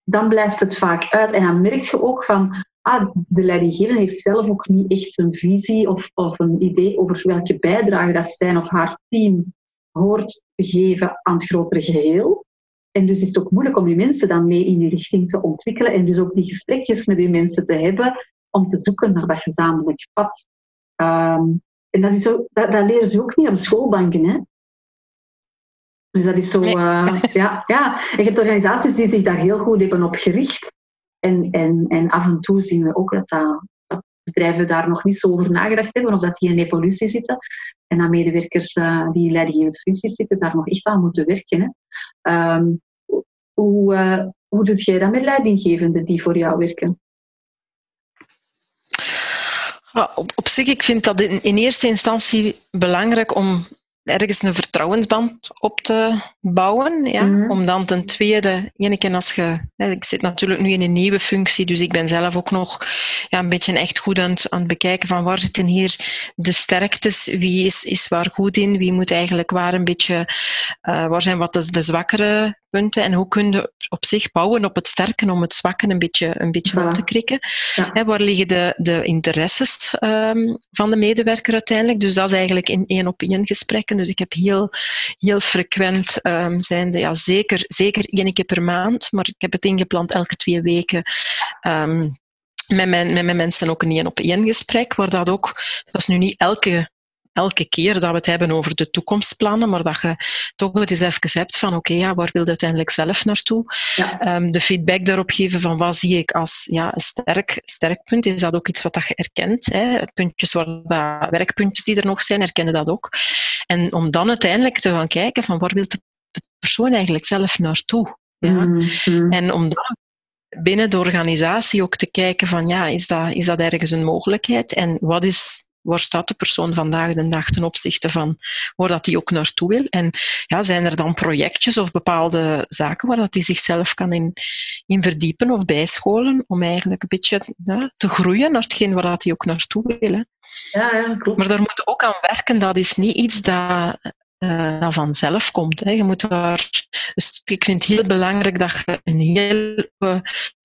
dan blijft het vaak uit. En dan merk je ook van, ah, de leidinggevende heeft zelf ook niet echt een visie of, of een idee over welke bijdrage dat zijn of haar team hoort te geven aan het grotere geheel. En dus is het ook moeilijk om je mensen dan mee in die richting te ontwikkelen en dus ook die gesprekjes met je mensen te hebben om te zoeken naar dat gezamenlijk pad. Um, en dat, is zo, dat, dat, leren ze ook niet op schoolbanken. Hè? Dus dat is zo, uh, ja, ja. En je hebt organisaties die zich daar heel goed hebben op gericht. En, en, en af en toe zien we ook dat, dat, bedrijven daar nog niet zo over nagedacht hebben, of dat die in evolutie zitten. En dat medewerkers uh, die in leidinggevende functies zitten, daar nog echt aan moeten werken. Hè. Um, hoe, uh, hoe doe jij dat met leidinggevenden die voor jou werken? Op, zich, ik vind dat in eerste instantie belangrijk om ergens een vertrouwensband op te bouwen. Ja? Mhm. Om dan ten tweede, ene keer als je... Ik zit natuurlijk nu in een nieuwe functie, dus ik ben zelf ook nog ja, een beetje echt goed aan het, aan het bekijken van waar zitten hier de sterktes, wie is, is waar goed in, wie moet eigenlijk waar een beetje... Uh, waar zijn wat de, de zwakkere punten en hoe kun je op zich bouwen op het sterke om het zwakke een beetje, een beetje op te krikken. waar liggen de, de interesses um, van de medewerker uiteindelijk? Dus dat is eigenlijk in één op één gesprekken. Dus ik heb heel, heel frequent, um, zijnde, ja, zeker, zeker één keer per maand, maar ik heb het ingepland elke twee weken. Um, met mijn, met mijn mensen ook een één op één gesprek, waar dat ook, dat is nu niet elke elke keer dat we het hebben over de toekomstplannen, maar dat je toch het eens even hebt van oké, ja, waar wil je uiteindelijk zelf naartoe? Ja. Ehm, de feedback daarop geven van wat zie ik als ja, een sterk, sterk punt, is dat ook iets wat dat je erkent? Hè? Puntjes waar dat, werkpuntjes die er nog zijn, herkennen dat ook. En om dan uiteindelijk te gaan kijken van waar wil de, persoon eigenlijk zelf naartoe? Ja? Mm-hmm. En om dan binnen de organisatie ook te kijken van ja, is dat, is dat ergens een mogelijkheid? En wat is waar staat de persoon vandaag de dag ten opzichte van waar dat die ook naartoe wil? En ja, zijn er dan projectjes of bepaalde zaken waar dat die zichzelf kan in, in verdiepen of bijscholen om eigenlijk een beetje ja, te groeien naar hetgeen waar dat die ook naartoe wil? Hè? Ja, ja, klopt. Maar daar moet ook aan werken. Dat is niet iets dat uh, dat vanzelf komt. Hè. Je moet daar, dus ik vind het heel belangrijk dat je een heel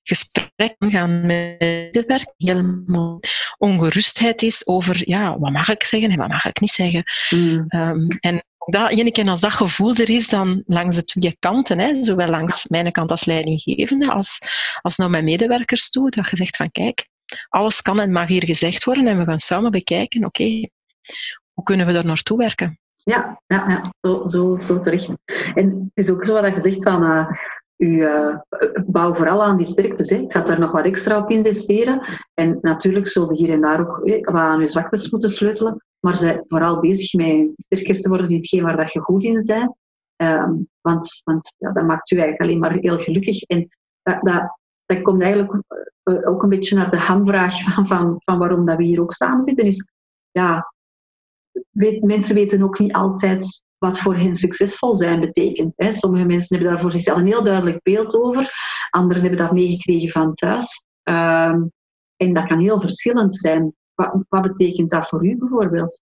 gesprek gaan met de werk, helemaal ongerustheid is over ja, wat mag ik zeggen en wat mag ik niet zeggen. Mm. Um, en dat, ene keer als dat gevoel er is, dan langs de twee kanten, hè, zowel langs mijn kant als leidinggevende, als, als naar mijn medewerkers toe, dat je zegt van kijk, alles kan en mag hier gezegd worden en we gaan samen bekijken, oké, hoe kunnen we daar naartoe werken? Ja, ja, ja. Zo, zo, zo terecht. En het is ook zo wat je zegt van... Uh, u uh, bouw vooral aan die sterktes. Hè. Ik ga daar nog wat extra op investeren. En natuurlijk zullen hier en daar ook wat aan uw zwaktes moeten sleutelen. Maar zij vooral bezig met sterker te worden in hetgeen waar dat je goed in bent. Um, want want ja, dat maakt u eigenlijk alleen maar heel gelukkig. En dat, dat, komt eigenlijk ook een beetje naar de hamvraag van, van, van waarom dat we hier ook samen zitten. Is, ja, mensen weten ook niet altijd wat voor hen succesvol zijn betekent. Hè. Sommige mensen hebben daar voor zichzelf een heel duidelijk beeld over. Anderen hebben dat meegekregen van thuis. Ehm, en dat kan heel verschillend zijn. Wat, wat, betekent dat voor u bijvoorbeeld?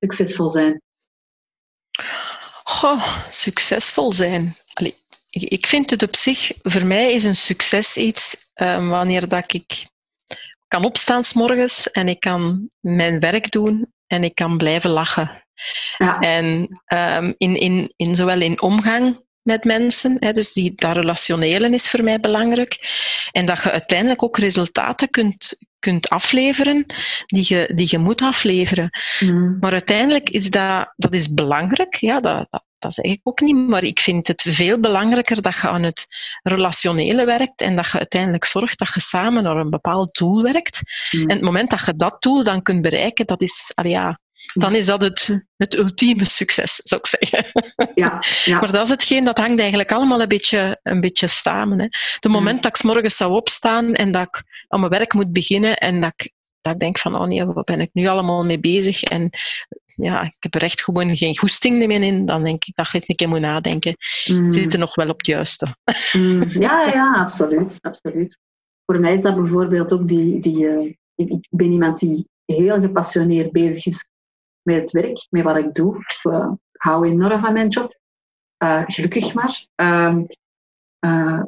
Succesvol zijn. Succesvol zijn. Allee, ik vind het op zich, voor mij is een succes iets um, wanneer dat ik kan opstaan s morgens en ik kan mijn werk doen en ik kan blijven lachen. Ja. En um, in, in, in, zowel in omgang met mensen, hè, dus die, dat relationele is voor mij belangrijk. En dat je uiteindelijk ook resultaten kunt, kunt afleveren die je, die je moet afleveren. Mm. Maar uiteindelijk is dat, dat is belangrijk, ja, dat, dat, dat zeg ik ook niet, maar ik vind het veel belangrijker dat je aan het relationele werkt en dat je uiteindelijk zorgt dat je samen naar een bepaald doel werkt. Mm. En het moment dat je dat doel dan kunt bereiken, dat is, ja, dan is dat het, het ultieme succes, zou ik zeggen. Ja, ja. Maar dat is hetgeen, dat hangt eigenlijk allemaal een beetje, een beetje samen. Hè. De moment dat ik s morgens zou opstaan en dat ik aan mijn werk moet beginnen en dat ik, dat ik denk van, oh nee, wat ben ik nu allemaal mee bezig? En ja, ik heb er echt gewoon geen goesting meer in, dan denk ik dat je eens een keer moet nadenken. Mm. Zit er nog wel op het juiste? Mm. Ja, ja, absoluut, absoluut. Voor mij is dat bijvoorbeeld ook die... die uh, ik ben iemand die heel gepassioneerd bezig is met het werk, met wat ik doe. Ik uh, hou enorm van mijn job. Uh, gelukkig maar. Uh,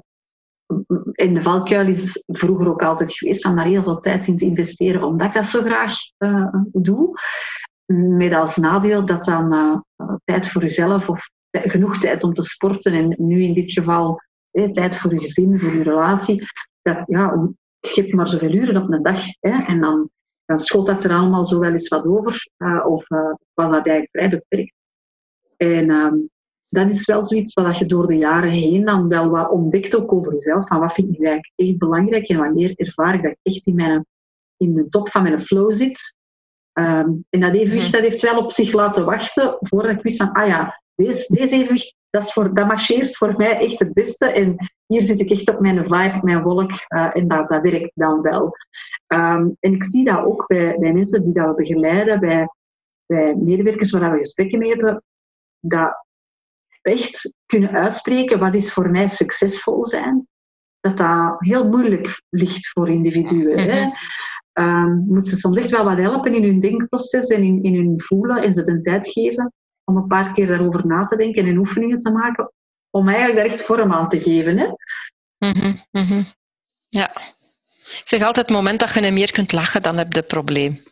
in de valkuil is vroeger ook altijd geweest om daar heel veel tijd in te investeren, omdat ik dat zo graag doe. Met als nadeel dat dan tijd voor jezelf of genoeg tijd om te sporten en nu in dit geval tijd voor je gezin, voor je relatie. Dat, ja, je maar zoveel uren op een dag. Hè, en dan dan schot dat er allemaal zo wel eens wat over. Uh, of uh, was dat eigenlijk vrij beperkt. En um, dat is wel zoiets wat je door de jaren heen dan wel wat ontdekt ook over jezelf. Van wat vind ik eigenlijk echt belangrijk en wanneer ervaar ik dat ik echt in, mijn, in de top van mijn flow zit. Um, en dat evenwicht mhm. dat heeft wel op zich laten wachten voordat ik wist van, ah ja, deze, deze evenwicht dat, is voor, dat marcheert voor mij echt het beste. En hier zit ik echt op mijn vibe, op mijn wolk. Uh, en dat, dat werkt dan wel. Ehm, en ik zie dat ook bij, bij mensen die dat we begeleiden, bij, bij medewerkers waar we gesprekken mee hebben, dat echt kunnen uitspreken wat is voor mij succesvol zijn. Dat dat heel moeilijk ligt voor individuen. Mm -hmm. Um, moeten ze soms echt wel wat helpen in hun denkproces en in, in hun voelen en ze de tijd geven om een paar keer daarover na te denken en oefeningen te maken, om eigenlijk daar echt vorm aan te geven. Hè? Mm -hmm. Ja. Ik zeg altijd, het moment dat je niet meer kunt lachen, dan heb je een probleem.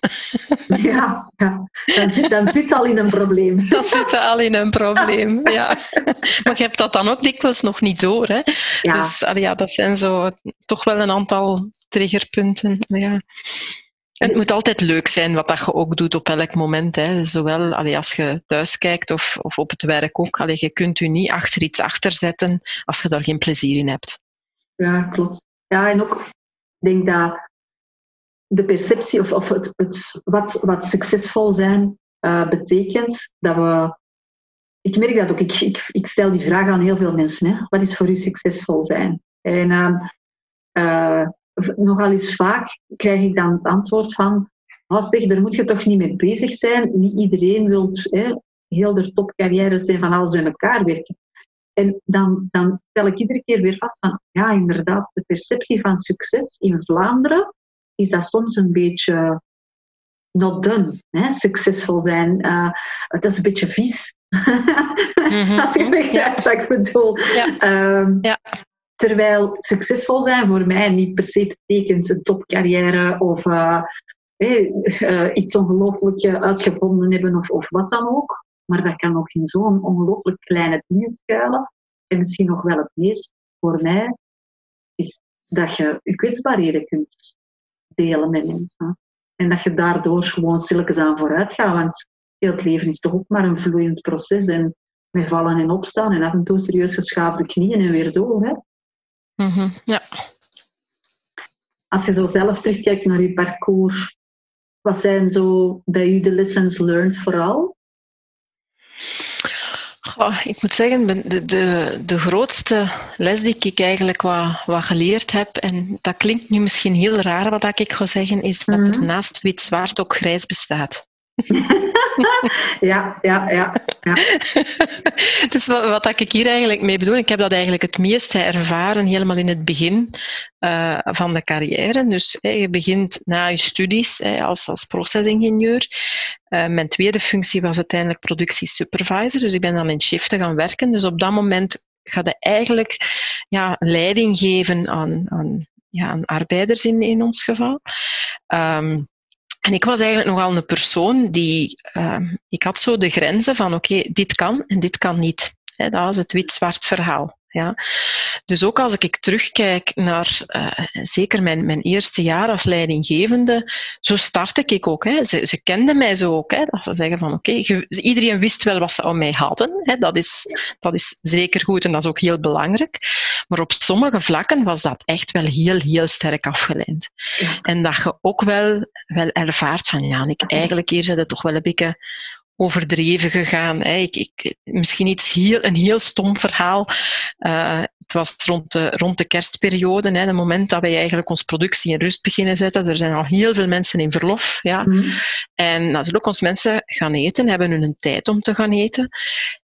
Ja, ja. Dan, zit, dan zit al in een probleem. Dan zit je al in een probleem, ja. Maar je hebt dat dan ook dikwijls nog niet door. Hè? Ja. Dus ja, dat zijn zo toch wel een aantal triggerpunten. Ja. En het moet altijd leuk zijn wat dat je ook doet op elk moment. Hè. Zowel als je thuis kijkt of, of op het werk ook. Allee, je kunt je niet achter iets achter zetten als je daar geen plezier in hebt. Ja, klopt. Ja, en ook ik denk dat de perceptie of, of het, het, wat, wat succesvol zijn uh, betekent, dat we. Ik merk dat ook. Ik, ik, ik stel die vraag aan heel veel mensen. Hè. Wat is voor u succesvol zijn? En uh, nogal eens vaak krijg ik dan het antwoord van. Oh zeg, daar moet je toch niet mee bezig zijn. Niet iedereen wil heel de topcarrière zijn van alles bij elkaar werken. En dan, dan stel ik iedere keer weer vast van, ja, inderdaad, de perceptie van succes in Vlaanderen is dat soms een beetje not done. Hè? Succesvol zijn, uh, dat is een beetje vies. Mm-hmm. Als je begrijpt wat ik bedoel. Ja. Um, ja. Terwijl succesvol zijn voor mij niet per se betekent een topcarrière of uh, hey, uh, iets ongelooflijk uitgevonden hebben of, of wat dan ook. Maar dat kan ook in zo'n ongelooflijk kleine dingen schuilen. En misschien nog wel het meest voor mij is dat je je kwetsbaarheden kunt delen met mensen. En dat je daardoor gewoon stilletjes aan vooruit gaat. Want heel het leven is toch ook maar een vloeiend proces. En met vallen en opstaan en af en toe serieus geschaafde knieën en weer door. Hè? Mm -hmm, ja. Als je zo zelf terugkijkt naar je parcours, wat zijn zo bij u de lessons learned vooral? Oh, ik moet zeggen, de, de, de grootste les die ik eigenlijk wat, wat geleerd heb, en dat klinkt nu misschien heel raar wat ik ga zeggen, is dat er naast wit-zwart ook grijs bestaat. ja, ja, ja. ja. dus wat, wat ik hier eigenlijk mee bedoel, ik heb dat eigenlijk het meeste ervaren helemaal in het begin uh, van de carrière. Dus je begint na je studies als, als procesingenieur. Uh, mijn tweede functie was uiteindelijk productiesupervisor, dus ik ben dan in shiften gaan werken. Dus op dat moment ga je eigenlijk ja, leiding geven aan, aan, ja, aan arbeiders in, in ons geval. Um, en ik was eigenlijk nogal een persoon die, uh, ik had zo de grenzen van oké, dit kan en dit kan niet. Hè, dat was het wit-zwart verhaal. Ja. Dus ook als ik terugkijk naar uh, zeker mijn, mijn eerste jaar als leidinggevende, zo startte ik ook. Hè. Ze, ze kenden mij zo ook. Hè, dat ze zeggen van oké, okay, iedereen wist wel wat ze aan mij hadden. Hè. Dat, is, dat is zeker goed en dat is ook heel belangrijk. Maar op sommige vlakken was dat echt wel heel, heel sterk afgeleid. Ja. En dat je ook wel, wel ervaart van ja, ik eigenlijk hier zit het toch wel een beetje overdreven gegaan. Hè. Ik, ik, misschien iets heel, een heel stom verhaal. Uh, het was rond de, rond de kerstperiode, hè, het moment dat wij eigenlijk onze productie in rust beginnen zetten. Er zijn al heel veel mensen in verlof. Ja. Mm. En natuurlijk, ons mensen gaan eten, hebben hun een tijd om te gaan eten.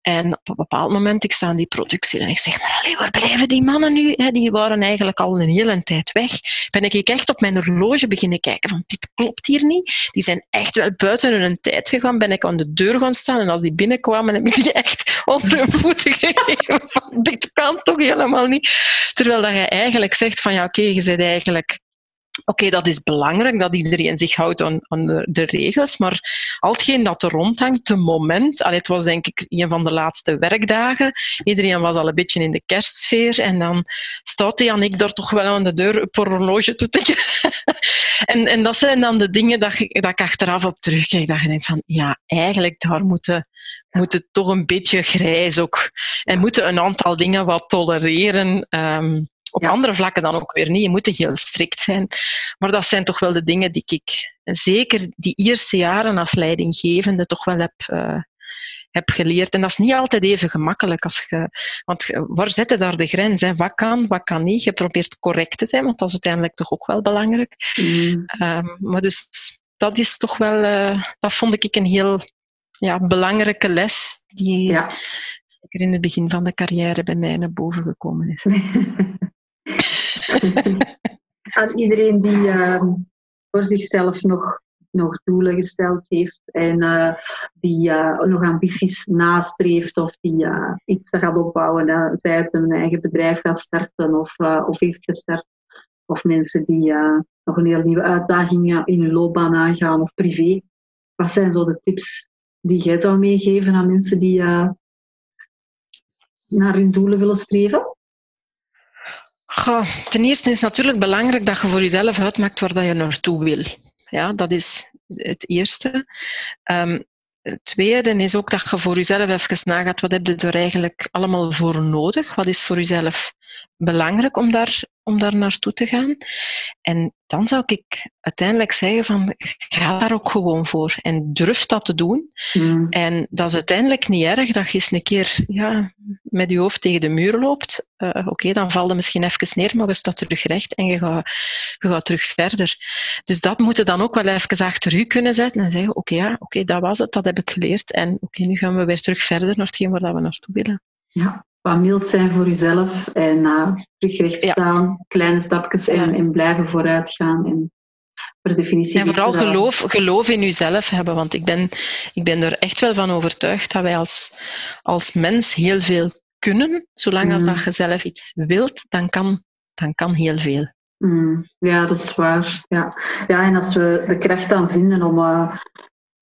En op een bepaald moment, ik sta in die productie en ik zeg, maar waar blijven die mannen nu? die waren eigenlijk al een hele tijd weg. Ben ik echt op mijn horloge beginnen kijken van, dit klopt hier niet. Die zijn echt wel buiten hun tijd gegaan. Ben ik aan de deur gaan staan en als die binnenkwamen, heb ik die echt onder hun voeten gegeven dit kan toch helemaal niet. Terwijl dat je eigenlijk zegt van, ja oké, je bent eigenlijk Oké, dat is belangrijk dat iedereen zich houdt aan, aan de, regels, maar al hetgeen dat er rondhangt, de moment, allee, het was denk ik een van de laatste werkdagen, iedereen was al een beetje in de kerstsfeer en dan staat hij en ik daar toch wel aan de deur op horloge te en, en dat zijn dan de dingen dat ik, dat ik achteraf op terugkijk, dat je denkt van, ja, eigenlijk daar moeten moet het toch een beetje grijs ook. En moeten een aantal dingen wat tolereren. Um, op ja. andere vlakken dan ook weer niet. Je moet heel strikt zijn. Maar dat zijn toch wel de dingen die ik, zeker die eerste jaren als leidinggevende, toch wel heb, uh, heb geleerd. En dat is niet altijd even gemakkelijk. Als je, want waar zit daar de grens? Hè? Wat kan, wat kan niet? Je probeert correct te zijn, want dat is uiteindelijk toch ook wel belangrijk. Mm. Ehm, maar dus dat is toch wel, uh, dat vond ik een heel ja, belangrijke les die ja. zeker in het begin van de carrière bij mij naar boven gekomen is. Aan iedereen die uh, voor zichzelf nog, nog doelen gesteld heeft en uh, die uh, nog ambities nastreeft of die iets gaat opbouwen, zij het een eigen bedrijf gaat starten of, of heeft gestart, of mensen die nog een hele nieuwe uitdaging in hun loopbaan aangaan of privé. Wat zijn zo de tips die jij zou meegeven aan mensen die naar hun doelen willen streven? Ten eerste is het natuurlijk belangrijk dat je voor jezelf uitmaakt waar dat je naartoe wil. Ja, dat is het eerste. Um, het tweede is ook dat je voor jezelf even nagaat, wat heb je er eigenlijk allemaal voor nodig? Wat is voor jezelf belangrijk om daar, om daar naartoe te gaan? En dan zou ik uiteindelijk zeggen van, ga daar ook gewoon voor en durf dat te doen. Hmm. En dat is uiteindelijk niet erg dat je eens een keer ja, met je hoofd tegen de muur loopt. Uh, Oké, dan valt je misschien even neer, maar je staat terug recht en je gaat, je gaat terug verder. Dus dat moet je dan ook wel even achter u kunnen zetten en zeggen, oké, ja, oké, dat was het, dat heb ik geleerd. En oké, nu gaan we weer terug verder naar hetgeen waar we naartoe willen. Ja, wat mild zijn voor jezelf en uh, terugrecht staan, kleine stapjes en, en blijven vooruitgaan. En per definitie. En vooral geloof, geloof in jezelf hebben, want ik ben, ik ben er echt wel van overtuigd dat wij als, als mens heel veel kunnen. Zolang als mm. dat je zelf iets wilt, dan kan, dan kan heel veel. Mm. Ja, dat is waar. Ja. ja, en als we de kracht aan vinden om uh,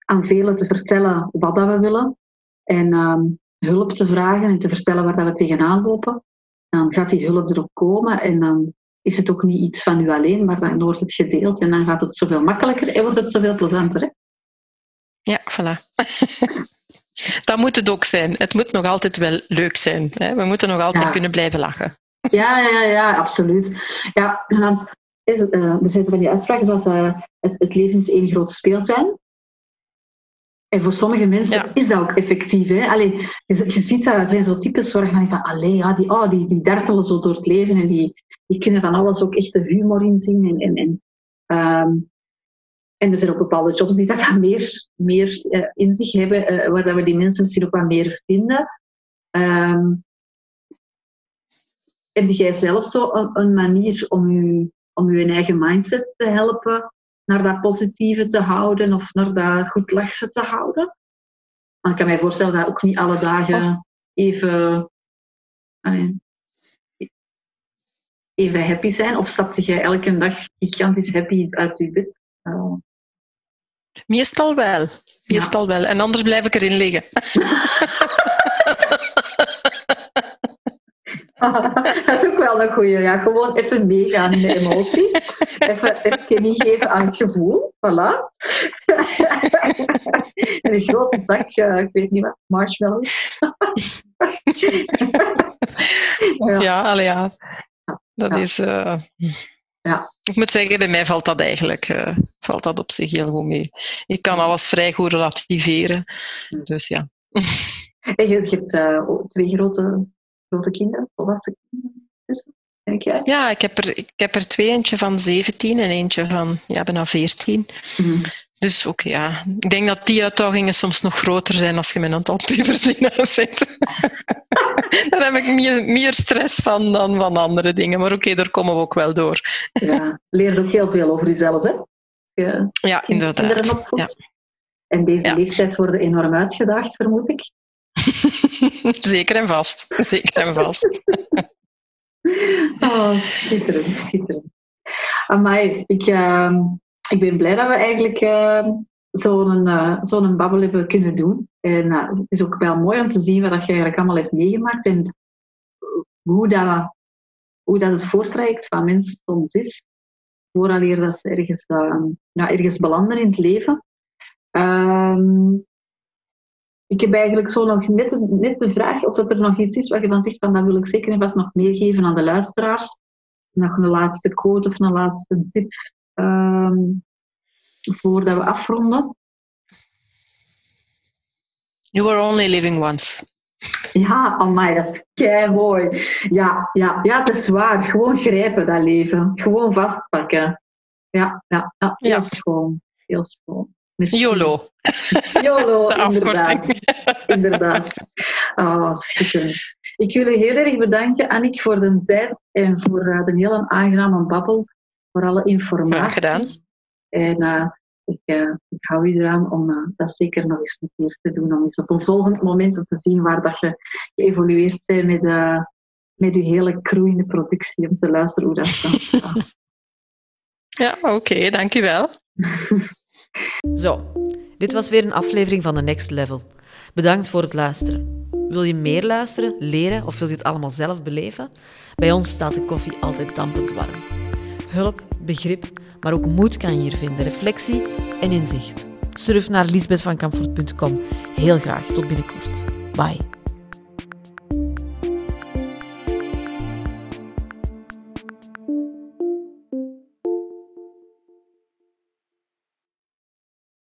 aan velen te vertellen wat dat we willen en uh, hulp te vragen en te vertellen waar dat we tegenaan lopen, dan gaat die hulp erop komen en dan is het ook niet iets van u alleen, maar dan wordt het gedeeld en dan gaat het zoveel makkelijker en wordt het zoveel plezanter. Hè? Ja, voilà. dat moet het ook zijn. Het moet nog altijd wel leuk zijn. Hè? We moeten nog altijd kunnen blijven lachen. Ja, ja, ja, absoluut. Ja, want is, uh, er zijn van die uitspraken zoals uh, het, het leven is één grote speeltuin. En voor sommige mensen is dat ook effectief. Hè? Allee, je, je ziet dat, er zijn zo types waar je van, allee, ja, die, oh, die, die dartelen zo door het leven en die, die kunnen van alles ook echt de humor in zien. En, en, en, um, en er zijn ook bepaalde jobs die dat dan meer, meer uh, in zich hebben, uh, waar dat we die mensen misschien ook wat meer vinden. Um, heb jij zelf zo een, een manier om je, om je eigen mindset te helpen naar dat positieve te houden of naar dat goed lachse te houden? Want ik kan mij voorstellen dat ook niet alle dagen even, even happy zijn. Of stapte jij elke dag gigantisch happy uit je bed? Uh. Meestal wel. Meestal wel. En anders blijf ik erin liggen. dat is ook wel een goeie. Ja. Gewoon even meegaan in de emotie. Even, even niet geven aan het gevoel. Voilà. en een grote zak, uh, ik weet niet wat, marshmallows. ja, ja, allee, ja. Dat ja. is... Uh, ja. Ik moet zeggen, bij mij valt dat eigenlijk uh, valt dat op zich heel goed mee. Ik kan alles vrij goed relativeren. Dus ja. En je, hebt twee grote grote kinderen, volwassen kinderen tussen? Ja, ik heb, er, ik heb er twee, eentje van 17 en eentje van ja, bijna 14. Mm. Dus ook ja, ik denk dat die uitdagingen soms nog groter zijn als je met een aantal pubers in huis zit. Daar heb ik meer, meer, stress van dan van andere dingen. Maar oké, daar komen we ook wel door. ja, leer ook heel veel over jezelf, hè? Je, ja, inderdaad. Ja. En deze leeftijd worden enorm uitgedaagd, vermoed ik. Zeker en vast. Zeker en vast. oh, schitterend, schitterend. Amai, ik, uh, ik ben blij dat we eigenlijk uh, zo'n uh, zo'n babbel hebben kunnen doen. En eh, het is ook wel mooi om te zien wat je eigenlijk allemaal hebt meegemaakt en hoe dat, hoe dat het voortraject van mensen soms is, vooraleer dat ze ergens, ja, ergens belanden in het leven. Ehm, ik heb eigenlijk zo nog net, net de vraag of er nog iets is wat je dan zegt van dat wil ik zeker en vast nog meegeven aan de luisteraars. Nog een laatste quote of een laatste tip um, voordat we afronden. You are only living once. Ja, amai, dat is kei mooi. Ja, ja, ja, het is waar. Gewoon grijpen dat leven. Gewoon vastpakken. Ja, ja, ja heel Ja. schoon. Heel schoon. Merci. YOLO. Inderdaad. inderdaad. Oh, schitterend. Ik wil u heel erg bedanken, Annick, voor de tijd en voor eh, de hele aangename babbel. Voor alle informatie. Graag gedaan. En eh, ik, eh, ik hou u eraan om dat zeker nog eens een keer te doen. Om eens op een volgend moment te zien waar dat je geëvolueerd bent met, met je hele crew in de productie. Om te luisteren hoe dat gaat. Ja, oké, dankjewel. Zo, dit was weer een aflevering van The Next Level. Bedankt voor het luisteren. Wil je meer luisteren, leren of wil je het allemaal zelf beleven? Bij ons staat de koffie altijd dampend warm. Hulp, begrip, maar ook moed kan je hier vinden, reflectie en inzicht. Surf naar lisbethvankamfort.com. Heel graag, tot binnenkort. Bye.